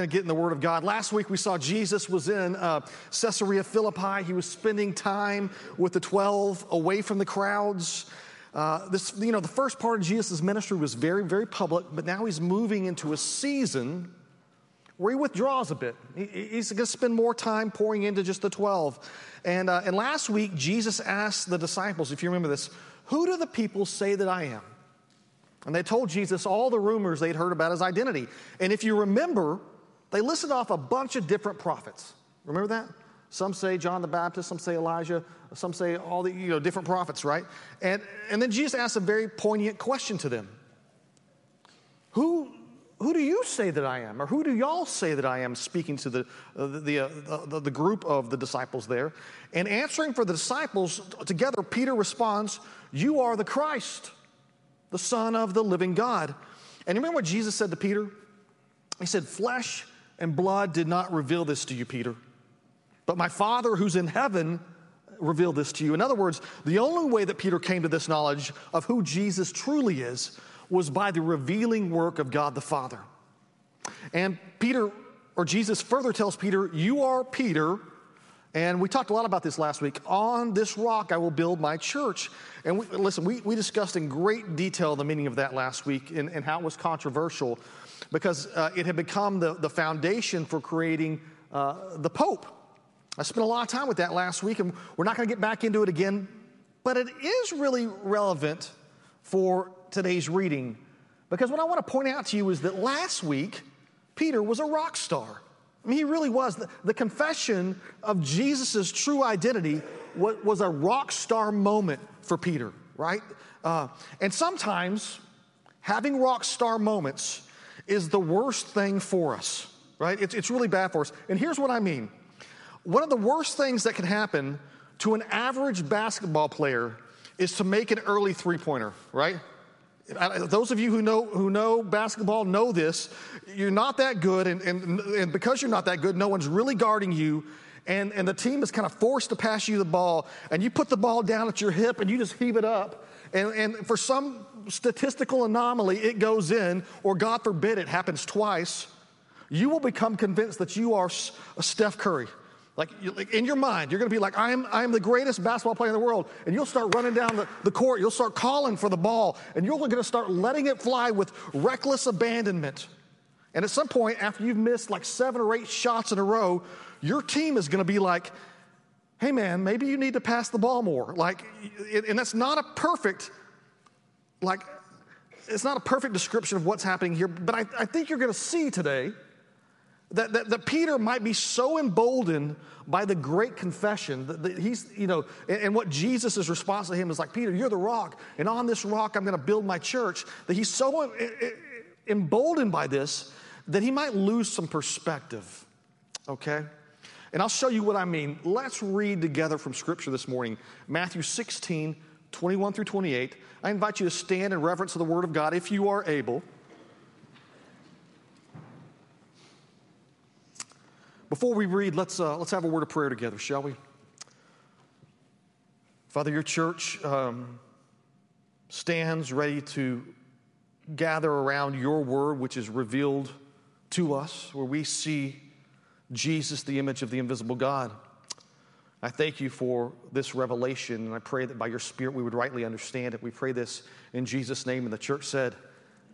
Going to get in the Word of God. Last week we saw Jesus was in uh, Caesarea Philippi. He was spending time with the 12 away from the crowds. Uh, this, you know, the first part of Jesus' ministry was very, very public, but now he's moving into a season where he withdraws a bit. He, he's going to spend more time pouring into just the 12. And, uh, and last week, Jesus asked the disciples, if you remember this, who do the people say that I am? And they told Jesus all the rumors they'd heard about his identity. And if you remember, they listed off a bunch of different prophets. Remember that? Some say John the Baptist, some say Elijah, some say all the you know, different prophets, right? And, and then Jesus asked a very poignant question to them Who, who do you say that I am? Or who do y'all say that I am? Speaking to the, uh, the, uh, the, the group of the disciples there. And answering for the disciples together, Peter responds, You are the Christ, the Son of the living God. And remember what Jesus said to Peter? He said, Flesh and blood did not reveal this to you, Peter, but my Father who's in heaven revealed this to you. In other words, the only way that Peter came to this knowledge of who Jesus truly is was by the revealing work of God the Father. And Peter, or Jesus further tells Peter, You are Peter. And we talked a lot about this last week. On this rock I will build my church. And we, listen, we, we discussed in great detail the meaning of that last week and, and how it was controversial because uh, it had become the, the foundation for creating uh, the Pope. I spent a lot of time with that last week, and we're not going to get back into it again, but it is really relevant for today's reading because what I want to point out to you is that last week, Peter was a rock star. I mean, he really was. The, the confession of Jesus' true identity was, was, a rock star moment for Peter, right? Uh, and sometimes having rock star moments is the worst thing for us, right? It's, it's really bad for us. And here's what I mean one of the worst things that can happen to an average basketball player is to make an early three pointer, right? Those of you who know, who know basketball know this. You're not that good, and, and, and because you're not that good, no one's really guarding you, and, and the team is kind of forced to pass you the ball, and you put the ball down at your hip and you just heave it up. And, and for some statistical anomaly, it goes in, or God forbid it happens twice, you will become convinced that you are Steph Curry. Like, in your mind, you're going to be like, I am, I am the greatest basketball player in the world. And you'll start running down the, the court. You'll start calling for the ball. And you're going to start letting it fly with reckless abandonment. And at some point, after you've missed like seven or eight shots in a row, your team is going to be like, hey man, maybe you need to pass the ball more. Like, and that's not a perfect, like, it's not a perfect description of what's happening here, but I, I think you're going to see today that, that, that, Peter might be so emboldened by the great confession that, that he's, you know, and, and, what Jesus' response to him is like, Peter, you're the rock, and on this rock I'm going to build my church, that he's so emboldened by this that he might lose some perspective, okay? And I'll show you what I mean. Let's read together from Scripture this morning Matthew 16, 21 through 28. I invite you to stand in reverence of the Word of God if you are able. Before we read, let's, uh, let's have a word of prayer together, shall we? Father, your church um, stands ready to gather around your word, which is revealed to us, where we see Jesus, the image of the invisible God. I thank you for this revelation, and I pray that by your Spirit we would rightly understand it. We pray this in Jesus' name, and the church said,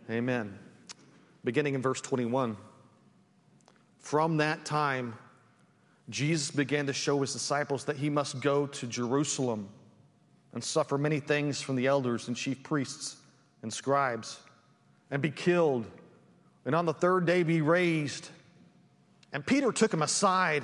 Amen. Beginning in verse 21. From that time, Jesus began to show his disciples that he must go to Jerusalem and suffer many things from the elders and chief priests and scribes and be killed, and on the third day be raised. And Peter took him aside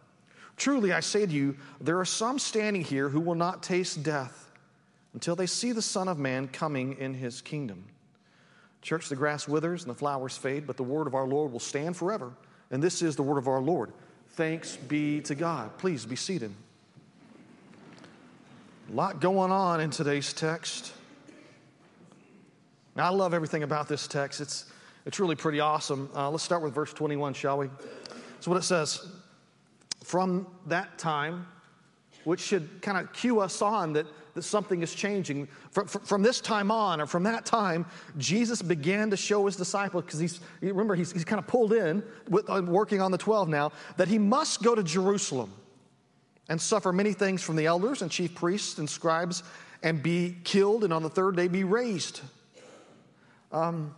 Truly, I say to you, there are some standing here who will not taste death until they see the Son of Man coming in his kingdom. Church, the grass withers and the flowers fade, but the word of our Lord will stand forever. And this is the word of our Lord. Thanks be to God. Please be seated. A lot going on in today's text. Now, I love everything about this text. It's, it's really pretty awesome. Uh, let's start with verse 21, shall we? That's what it says. From that time, which should kind of cue us on that, that something is changing. From, from, this time on, or from that time, Jesus began to show his disciples, because he's, remember, he's, he's kind of pulled in, with, uh, working on the 12 now, that he must go to Jerusalem and suffer many things from the elders and chief priests and scribes and be killed, and on the third day be raised. Um,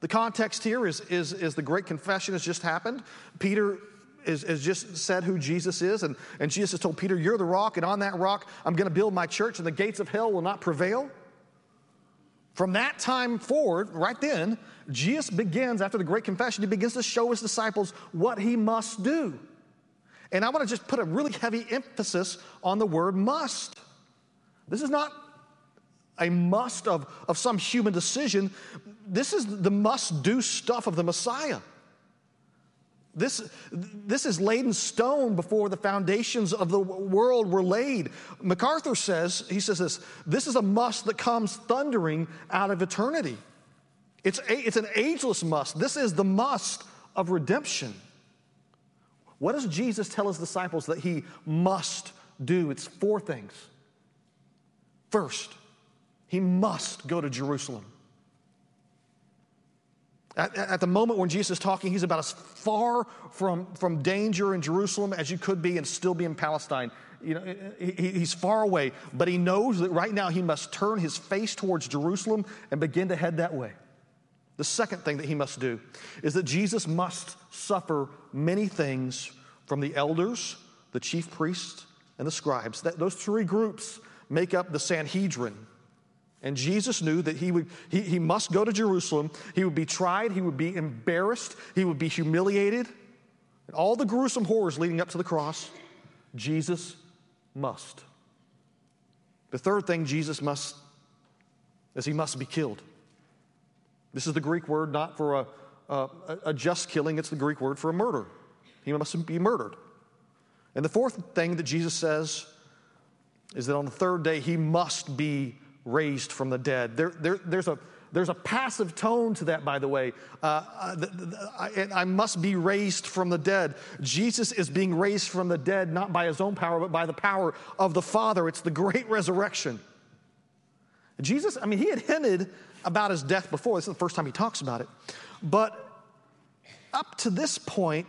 the context here is, is, is the great confession has just happened. Peter is, is just said who Jesus is, and, and Jesus has told Peter, You're the rock, and on that rock I'm going to build my church, and the gates of hell will not prevail. From that time forward, right then, Jesus begins, after the great confession, he begins to show his disciples what he must do. And I want to just put a really heavy emphasis on the word must. This is not a must of, of some human decision. This is the must do stuff of the Messiah. This, this is laid in stone before the foundations of the world were laid. MacArthur says, he says this, this is a must that comes thundering out of eternity. It's, a, it's an ageless must. This is the must of redemption. What does Jesus tell his disciples that he must do? It's four things. First, he must go to Jerusalem. At, at, the moment when Jesus is talking, he's about as far from, from danger in Jerusalem as you could be and still be in Palestine. You know, he, he's far away, but he knows that right now he must turn his face towards Jerusalem and begin to head that way. The second thing that he must do is that Jesus must suffer many things from the elders, the chief priests, and the scribes. That, those three groups make up the Sanhedrin. And Jesus knew that he, would, he, he must go to Jerusalem. He would be tried, he would be embarrassed, he would be humiliated. And All the gruesome horrors leading up to the cross, Jesus must. The third thing Jesus must is he must be killed. This is the Greek word not for a, a, a just killing, it's the Greek word for a murder. He must be murdered. And the fourth thing that Jesus says is that on the third day he must be raised from the dead. There, there, there's, a, there's a passive tone to that, by the way. Uh, uh the, the, I, I must be raised from the dead. Jesus is being raised from the dead, not by his own power, but by the power of the Father. It's the great resurrection. Jesus, I mean, he had hinted about his death before. This is the first time he talks about it. But up to this point,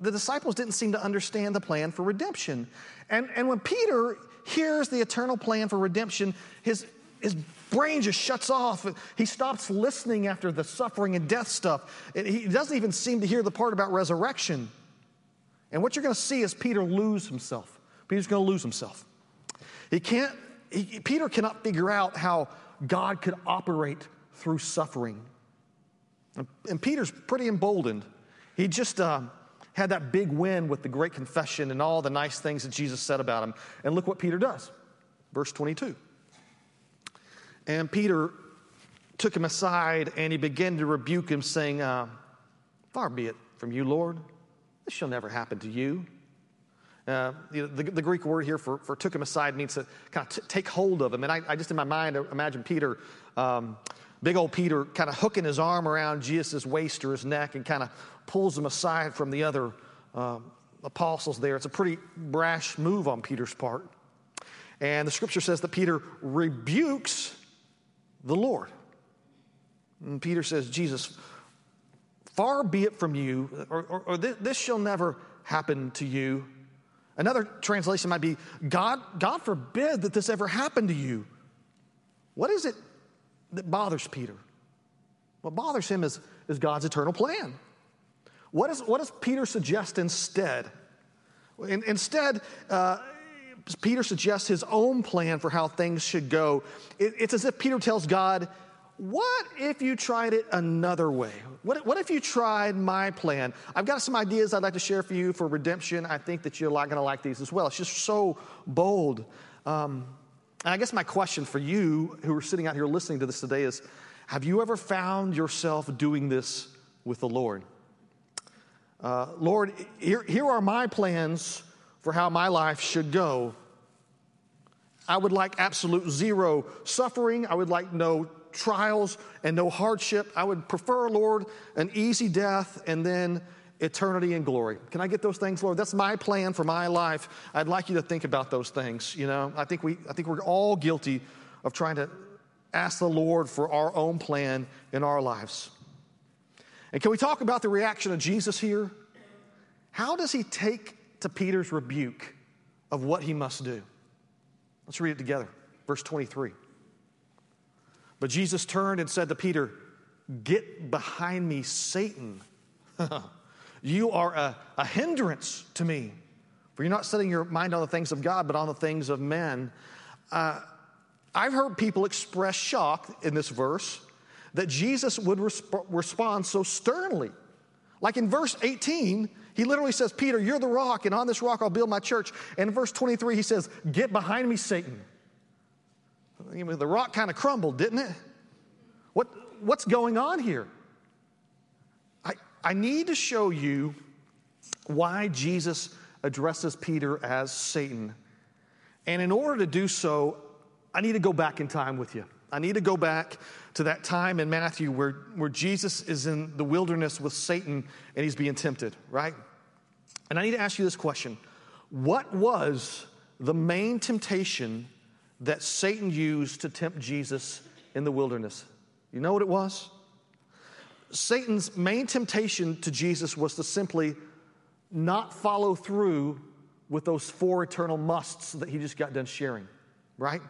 the disciples didn't seem to understand the plan for redemption. And, and when Peter hears the eternal plan for redemption, his, his brain just shuts off. He stops listening after the suffering and death stuff. He doesn't even seem to hear the part about resurrection. And what you're going to see is Peter lose himself. Peter's going to lose himself. He can't, he, Peter cannot figure out how God could operate through suffering. And, and Peter's pretty emboldened. He just uh, had that big win with the great confession and all the nice things that Jesus said about him. And look what Peter does. Verse 22. And Peter took him aside and he began to rebuke him, saying, uh, Far be it from you, Lord. This shall never happen to you. Uh, you know, the, the, Greek word here for, for took him aside means to kind of t- take hold of him. And I, I, just in my mind imagine Peter, um, big old Peter, kind of hooking his arm around Jesus' waist or his neck and kind of pulls him aside from the other um, apostles there. It's a pretty brash move on Peter's part. And the scripture says that Peter rebukes the Lord. And Peter says, Jesus, far be it from you, or, or, or this, shall never happen to you. Another translation might be, God, God forbid that this ever happened to you. What is it that bothers Peter? What bothers him is, is God's eternal plan. What, is, what does Peter suggest instead? In, instead, uh, Peter suggests his own plan for how things should go. It, it's as if Peter tells God, What if you tried it another way? What, what if you tried my plan? I've got some ideas I'd like to share for you for redemption. I think that you're going to like these as well. It's just so bold. Um, and I guess my question for you who are sitting out here listening to this today is Have you ever found yourself doing this with the Lord? Uh, Lord, here, here are my plans for how my life should go. I would like absolute zero suffering. I would like no trials and no hardship. I would prefer, Lord, an easy death and then eternity and glory. Can I get those things, Lord? That's my plan for my life. I'd like you to think about those things. You know, I think we, I think we're all guilty of trying to ask the Lord for our own plan in our lives. And can we talk about the reaction of Jesus here? How does he take to Peter's rebuke of what he must do? Let's read it together. Verse 23. But Jesus turned and said to Peter, Get behind me, Satan. you are a, a hindrance to me, for you're not setting your mind on the things of God, but on the things of men. Uh, I've heard people express shock in this verse that Jesus would resp- respond so sternly. Like in verse 18, he literally says, Peter, you're the rock, and on this rock I'll build my church. And in verse 23, he says, Get behind me, Satan. The rock kind of crumbled, didn't it? What, what's going on here? I, I need to show you why Jesus addresses Peter as Satan. And in order to do so, I need to go back in time with you. I need to go back to that time in Matthew where, where Jesus is in the wilderness with Satan and he's being tempted, right? And I need to ask you this question What was the main temptation that Satan used to tempt Jesus in the wilderness? You know what it was? Satan's main temptation to Jesus was to simply not follow through with those four eternal musts that he just got done sharing, right?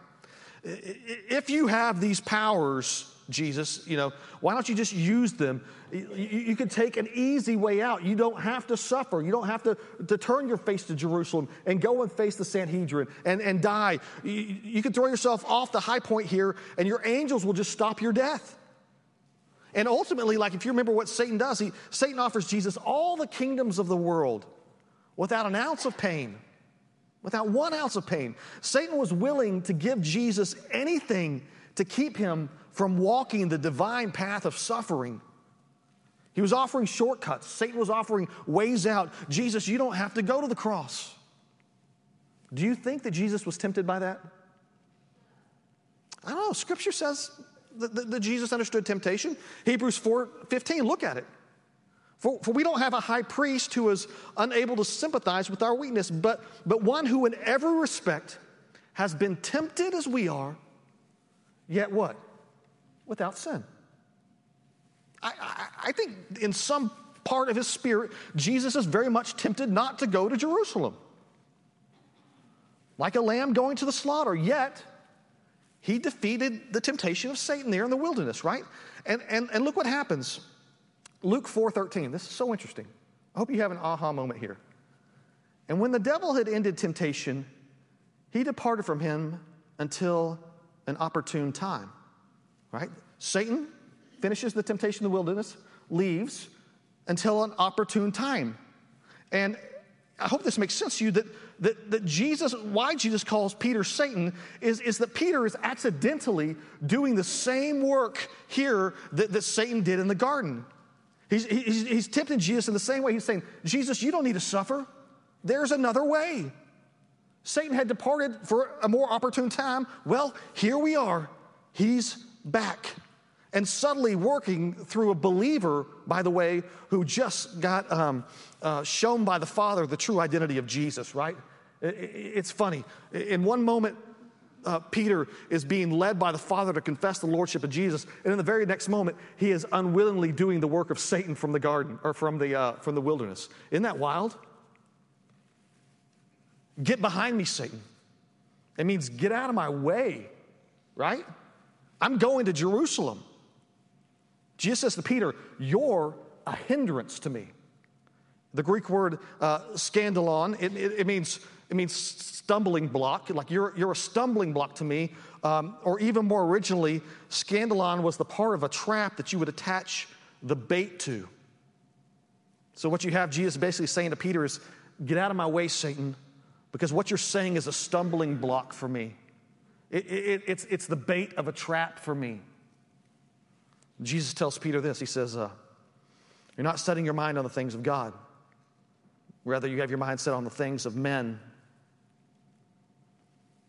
If you have these powers, Jesus, you know, why don't you just use them? You, you, could take an easy way out. You don't have to suffer. You don't have to, to turn your face to Jerusalem and go and face the Sanhedrin and, and die. You, you could throw yourself off the high point here, and your angels will just stop your death. And ultimately, like if you remember what Satan does, he, Satan offers Jesus all the kingdoms of the world without an ounce of pain without one ounce of pain. Satan was willing to give Jesus anything to keep him from walking the divine path of suffering. He was offering shortcuts. Satan was offering ways out. Jesus, you don't have to go to the cross. Do you think that Jesus was tempted by that? I don't know. Scripture says that, that, that Jesus understood temptation. Hebrews 4 15, look at it. For, for we don't have a high priest who is unable to sympathize with our weakness, but, but one who, in every respect, has been tempted as we are, yet what? Without sin. I, I, I think in some part of his spirit, Jesus is very much tempted not to go to Jerusalem. Like a lamb going to the slaughter, yet he defeated the temptation of Satan there in the wilderness, right? And, and, and look what happens. Luke 4:13. This is so interesting. I hope you have an aha moment here. And when the devil had ended temptation, he departed from him until an opportune time. Right? Satan finishes the temptation in the wilderness, leaves until an opportune time. And I hope this makes sense to you that, that, that Jesus, why Jesus calls Peter Satan, is, is that Peter is accidentally doing the same work here that, that Satan did in the garden. He's, he's, he's tempting Jesus in the same way. He's saying, Jesus, you don't need to suffer. There's another way. Satan had departed for a more opportune time. Well, here we are. He's back. And subtly working through a believer, by the way, who just got um, uh, shown by the Father the true identity of Jesus, right? It's funny. In one moment, uh, Peter is being led by the Father to confess the Lordship of Jesus, and in the very next moment, he is unwillingly doing the work of Satan from the garden or from the, uh, from the wilderness. Isn't that wild? Get behind me, Satan. It means get out of my way, right? I'm going to Jerusalem. Jesus says to Peter, You're a hindrance to me. The Greek word uh, scandalon, it, it, it, means, it means stumbling block, like you're, you're a stumbling block to me. Um, or even more originally, scandalon was the part of a trap that you would attach the bait to. So, what you have Jesus basically saying to Peter is, Get out of my way, Satan, because what you're saying is a stumbling block for me. It, it, it's, it's the bait of a trap for me. Jesus tells Peter this He says, uh, You're not setting your mind on the things of God. Rather, you have your mind set on the things of men.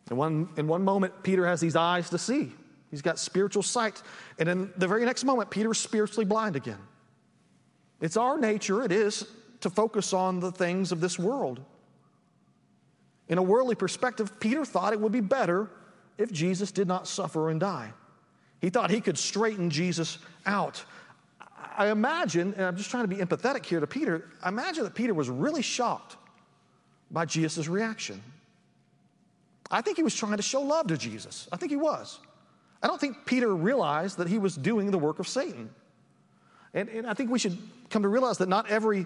In one, in one moment, Peter has these eyes to see. He's got spiritual sight. And in the very next moment, Peter is spiritually blind again. It's our nature, it is, to focus on the things of this world. In a worldly perspective, Peter thought it would be better if Jesus did not suffer and die. He thought he could straighten Jesus out. I imagine, and I'm just trying to be empathetic here to Peter, I imagine that Peter was really shocked by Jesus' reaction. I think he was trying to show love to Jesus. I think he was. I don't think Peter realized that he was doing the work of Satan. And, and I think we should come to realize that not every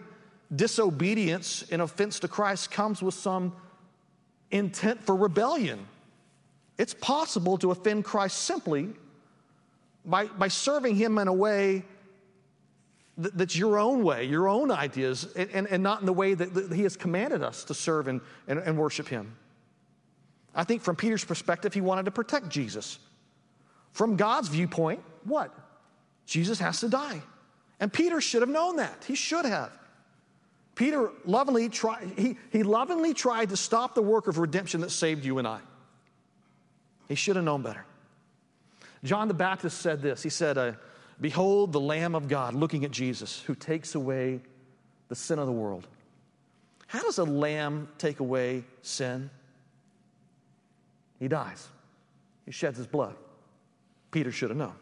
disobedience and offense to Christ comes with some intent for rebellion. It's possible to offend Christ simply by, by serving Him in a way that, that's your own way, your own ideas, and, and, and not in the way that, that, He has commanded us to serve and, and, and worship Him. I think from Peter's perspective, he wanted to protect Jesus. From God's viewpoint, what? Jesus has to die. And Peter should have known that. He should have. Peter lovingly tried, he, he lovingly tried to stop the work of redemption that saved you and I. He should have known better. John the Baptist said this He said, uh, Behold the Lamb of God, looking at Jesus, who takes away the sin of the world. How does a lamb take away sin? He dies, he sheds his blood. Peter should have known.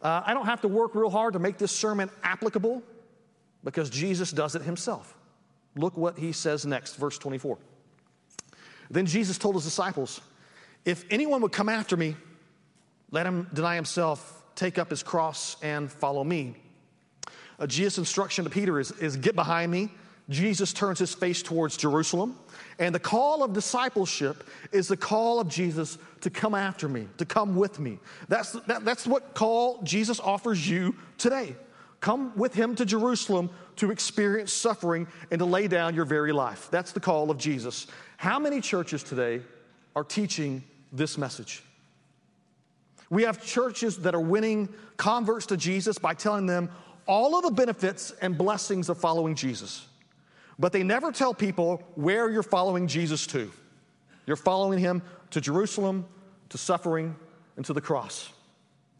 Uh, I don't have to work real hard to make this sermon applicable because Jesus does it himself. Look what he says next, verse 24. Then Jesus told his disciples, If anyone would come after me, let him deny himself, take up his cross, and follow me. Uh, Jesus' instruction to Peter is, is get behind me. Jesus turns his face towards Jerusalem. And the call of discipleship is the call of Jesus to come after me, to come with me. That's, that, that's what call Jesus offers you today. Come with him to Jerusalem to experience suffering and to lay down your very life. That's the call of Jesus. How many churches today are teaching this message? We have churches that are winning converts to Jesus by telling them all of the benefits and blessings of following Jesus. But they never tell people where you're following Jesus to. You're following him to Jerusalem, to suffering, and to the cross.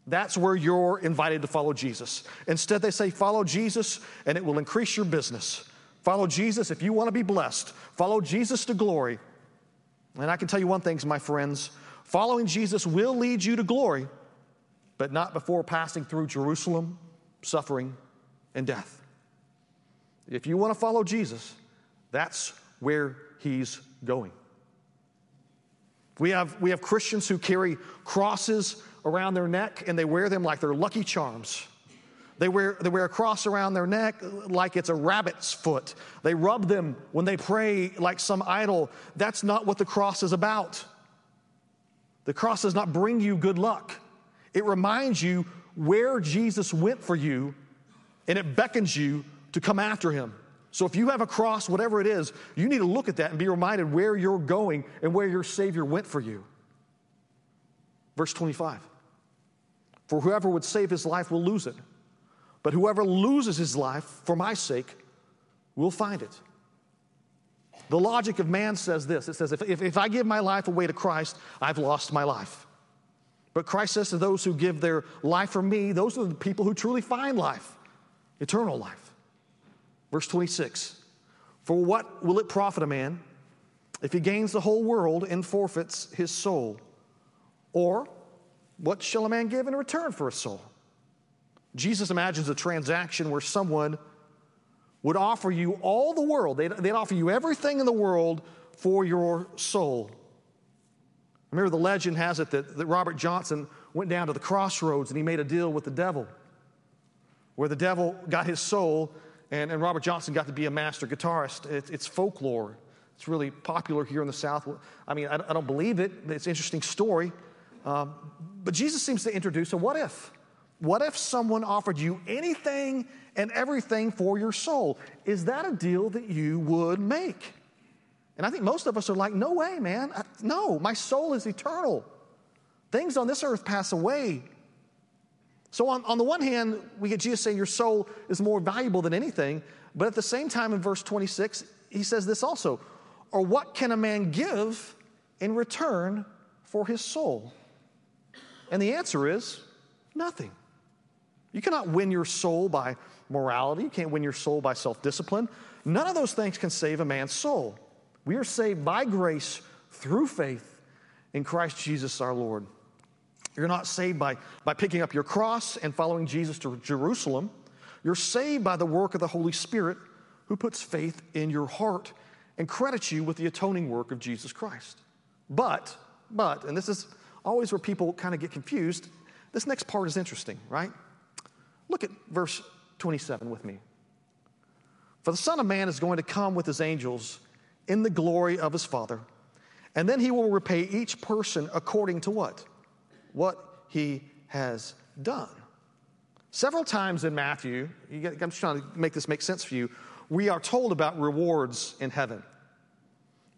That's where you're invited to follow Jesus. Instead, they say, follow Jesus and it will increase your business. Follow Jesus if you want to be blessed. Follow Jesus to glory. And I can tell you one thing, my friends following Jesus will lead you to glory, but not before passing through Jerusalem, suffering, and death. If you want to follow Jesus, that's where he's going. We have, we have Christians who carry crosses around their neck and they wear them like they're lucky charms. They wear, they wear a cross around their neck like it's a rabbit's foot. They rub them when they pray like some idol. That's not what the cross is about. The cross does not bring you good luck, it reminds you where Jesus went for you and it beckons you to come after him. So if you have a cross, whatever it is, you need to look at that and be reminded where you're going and where your Savior went for you. Verse 25. For whoever would save his life will lose it. But whoever loses his life for my sake will find it. The logic of man says this it says, if, if, if, I give my life away to Christ, I've lost my life. But Christ says to those who give their life for me, those are the people who truly find life, eternal life. Verse 26 For what will it profit a man if he gains the whole world and forfeits his soul? Or what shall a man give in return for a soul? Jesus imagines a transaction where someone would offer you all the world, they'd, they'd offer you everything in the world for your soul. Remember, the legend has it that, that Robert Johnson went down to the crossroads and he made a deal with the devil, where the devil got his soul And, and Robert Johnson got to be a master guitarist. It, it's folklore. It's really popular here in the South. I mean, I, I don't believe it. It's an interesting story. Um, but Jesus seems to introduce a what if. What if someone offered you anything and everything for your soul? Is that a deal that you would make? And I think most of us are like, no way, man. I, no, my soul is eternal. Things on this earth pass away. So, on, on the one hand, we get Jesus saying your soul is more valuable than anything. But at the same time, in verse 26, he says this also Or what can a man give in return for his soul? And the answer is nothing. You cannot win your soul by morality, you can't win your soul by self discipline. None of those things can save a man's soul. We are saved by grace through faith in Christ Jesus our Lord. You're not saved by, by picking up your cross and following Jesus to Jerusalem. You're saved by the work of the Holy Spirit who puts faith in your heart and credits you with the atoning work of Jesus Christ. But, but, and this is always where people kind of get confused, this next part is interesting, right? Look at verse 27 with me. For the Son of Man is going to come with his angels in the glory of his Father. And then he will repay each person according to what? What he has done. Several times in Matthew, get, I'm just trying to make this make sense for you, we are told about rewards in heaven.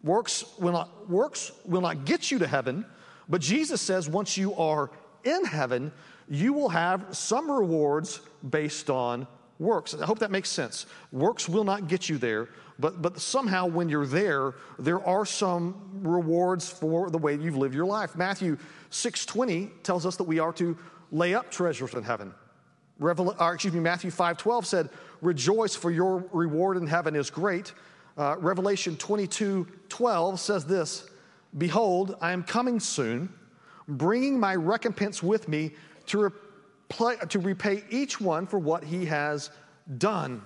Works will not, works will not get you to heaven, but Jesus says once you are in heaven, you will have some rewards based on works. I hope that makes sense. Works will not get you there, but, but somehow when you're there, there are some rewards for the way you've lived your life. Matthew 6.20 tells us that we are to lay up treasures in heaven. Revel- or excuse me, Matthew 5.12 said, rejoice for your reward in heaven is great. Uh, Revelation 22.12 says this, behold, I am coming soon, bringing my recompense with me to, to repay each one for what he has done.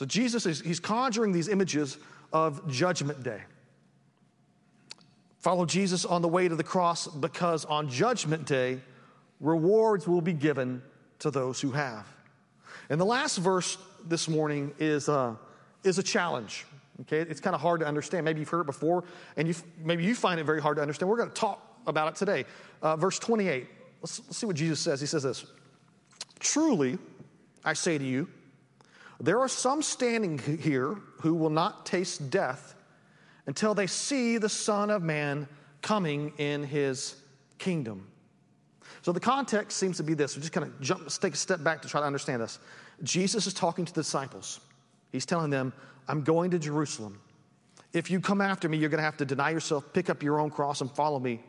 So Jesus is he's conjuring these images of judgment day. Follow Jesus on the way to the cross because on judgment day, rewards will be given to those who have. And the last verse this morning is, uh, is a challenge. Okay, it's kind of hard to understand. Maybe you've heard it before, and you maybe you find it very hard to understand. We're going to talk about it today. Uh, verse 28. Let's, let's see what Jesus says. He says this Truly, I say to you, there are some standing here who will not taste death until they see the Son of Man coming in his kingdom. So the context seems to be this. We just kind of jump, take a step back to try to understand this. Jesus is talking to the disciples. He's telling them, I'm going to Jerusalem. If you come after me, you're going to have to deny yourself, pick up your own cross, and follow me.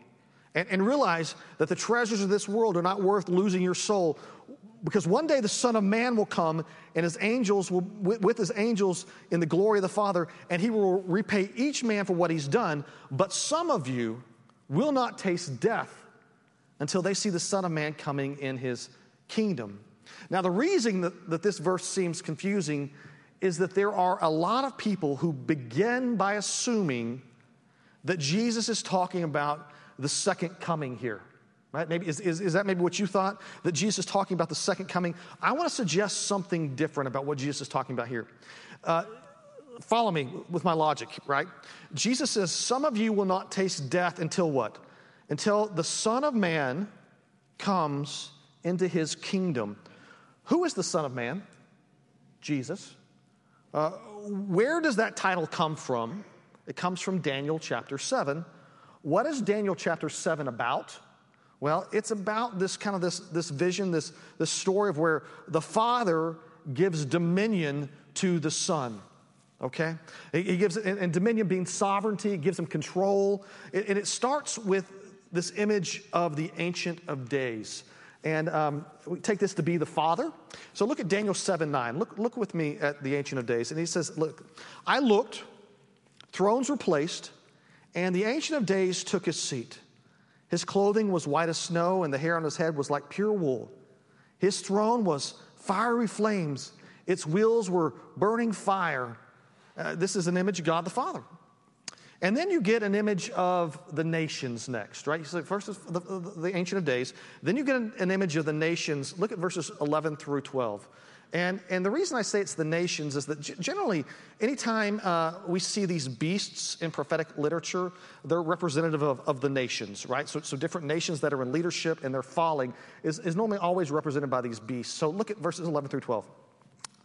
And, and realize that the treasures of this world are not worth losing your soul because one day the Son of Man will come and his angels will, with his angels in the glory of the Father, and he will repay each man for what he's done. But some of you will not taste death until they see the Son of Man coming in his kingdom. Now, the reason that, that this verse seems confusing is that there are a lot of people who begin by assuming that Jesus is talking about the second coming here. Right? Maybe is, is, is that maybe what you thought? That Jesus is talking about the second coming? I want to suggest something different about what Jesus is talking about here. Uh, follow me with my logic, right? Jesus says, Some of you will not taste death until what? Until the Son of Man comes into his kingdom. Who is the Son of Man? Jesus. Uh, where does that title come from? It comes from Daniel chapter 7. What is Daniel chapter 7 about? Well, it's about this kind of this, this vision, this, this story of where the Father gives dominion to the Son. Okay? He gives, and dominion being sovereignty, gives him control. And it starts with this image of the Ancient of Days. And um, we take this to be the Father. So look at Daniel 7 9. Look, look with me at the Ancient of Days. And he says, Look, I looked, thrones were placed, and the Ancient of Days took his seat. His clothing was white as snow, and the hair on his head was like pure wool. His throne was fiery flames, its wheels were burning fire. Uh, this is an image of God the Father. And then you get an image of the nations next, right? So first is the, the, the Ancient of Days. Then you get an, an, image of the nations. Look at verses 11 through 12. And, and the reason I say it's the nations is that generally, anytime uh, we see these beasts in prophetic literature, they're representative of, of the nations, right? So, so different nations that are in leadership and they're falling is, is normally always represented by these beasts. So look at verses 11 through 12.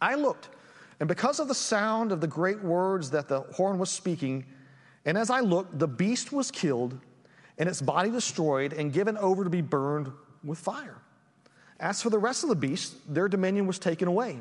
I looked, and because of the sound of the great words that the horn was speaking, and as I looked, the beast was killed, and its body destroyed, and given over to be burned with fire. As for the rest of the beasts, their dominion was taken away,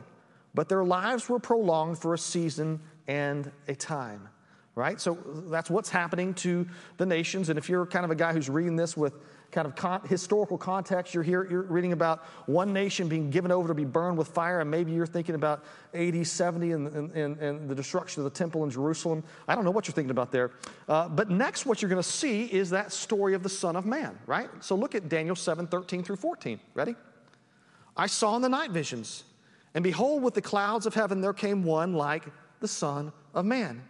but their lives were prolonged for a season and a time. Right? So that's what's happening to the nations. And if you're kind of a guy who's reading this with kind of con- historical context. You're here, you're reading about one nation being given over to be burned with fire, and maybe you're thinking about AD 70 and, and, and the destruction of the temple in Jerusalem. I don't know what you're thinking about there. Uh, but next, what you're going to see is that story of the Son of Man, right? So look at Daniel 7 13 through 14. Ready? I saw in the night visions, and behold, with the clouds of heaven there came one like the Son of Man.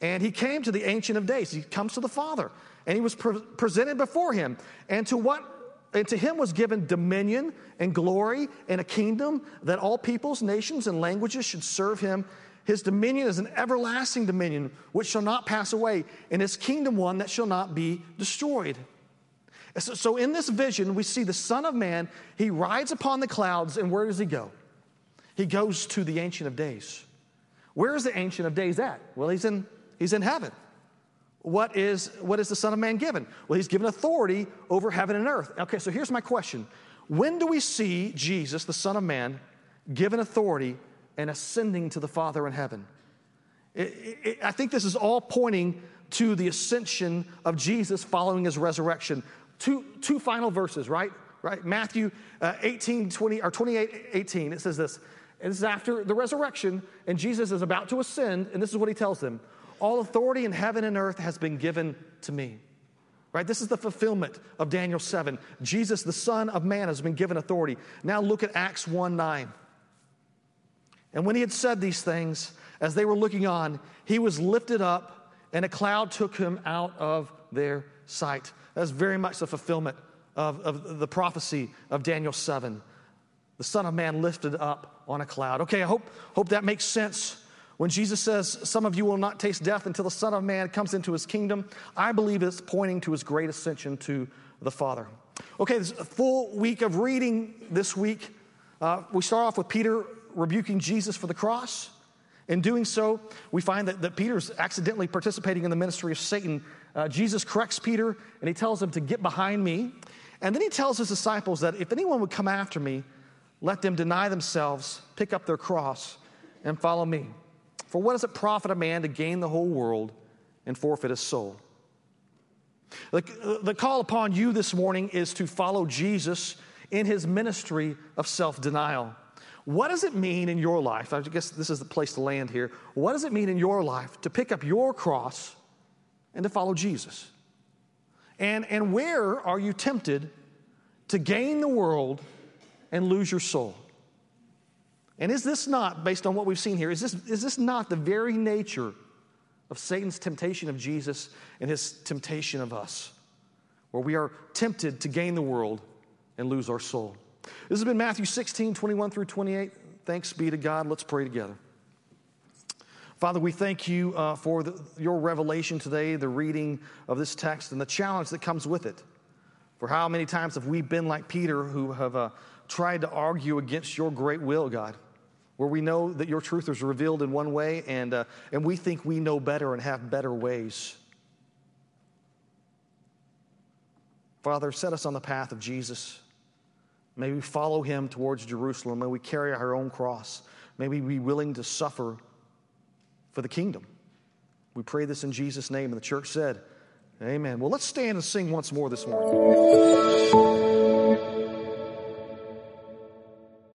And he came to the Ancient of Days. He comes to the Father and he was pre- presented before him. And to what and to him was given dominion and glory and a kingdom that all peoples, nations, and languages should serve him. His dominion is an everlasting dominion which shall not pass away, and his kingdom one that shall not be destroyed. So, so in this vision, we see the Son of Man, he rides upon the clouds, and where does he go? He goes to the Ancient of Days. Where is the Ancient of Days at? Well, he's in, he's in heaven what is, what is the Son of Man given? Well, he's given authority over heaven and earth. Okay, so here's my question When do we see Jesus, the Son of Man, given authority and ascending to the Father in heaven? It, it, I think this is all pointing to the ascension of Jesus following his resurrection. Two, two final verses, right? Right? Matthew uh, 18, 20, or 28, 18, it says this. And this is after the resurrection, and Jesus is about to ascend, and this is what he tells them all authority in heaven and earth has been given to me. Right? This is the fulfillment of Daniel 7. Jesus, the Son of Man, has been given authority. Now look at Acts 1 9. And when he had said these things, as they were looking on, he was lifted up, and a cloud took him out of their sight. That's very much the fulfillment of, of the prophecy of Daniel 7. The Son of Man lifted up on a cloud. Okay, I hope, hope that makes sense when Jesus says, Some of you will not taste death until the Son of Man comes into his kingdom, I believe it's pointing to his great ascension to the Father. Okay, this full week of reading this week. Uh, we start off with Peter rebuking Jesus for the cross. In doing so, we find that, that Peter's accidentally participating in the ministry of Satan. Uh, Jesus corrects Peter and he tells him to get behind me. And then he tells his disciples that if anyone would come after me, let them deny themselves, pick up their cross, and follow me. For what does it profit a man to gain the whole world and forfeit his soul? The, the call upon you this morning is to follow Jesus in his ministry of self denial. What does it mean in your life? I guess this is the place to land here. What does it mean in your life to pick up your cross and to follow Jesus? And, and where are you tempted to gain the world and lose your soul? And is this not, based on what we've seen here, is this, is this not the very nature of Satan's temptation of Jesus and his temptation of us, where we are tempted to gain the world and lose our soul? This has been Matthew 16, 21 through 28. Thanks be to God. Let's pray together. Father, we thank you uh, for the, your revelation today, the reading of this text, and the challenge that comes with it. For how many times have we been like Peter who have uh, tried to argue against your great will, God? where we know that your truth is revealed in one way and, uh, and we think we know better and have better ways. Father, set us on the path of Jesus. May we follow him towards Jerusalem. May we carry our own cross. May we be willing to suffer for the kingdom. We pray this in Jesus' name. And the church said, Amen. Well, let's stand and sing once more this morning.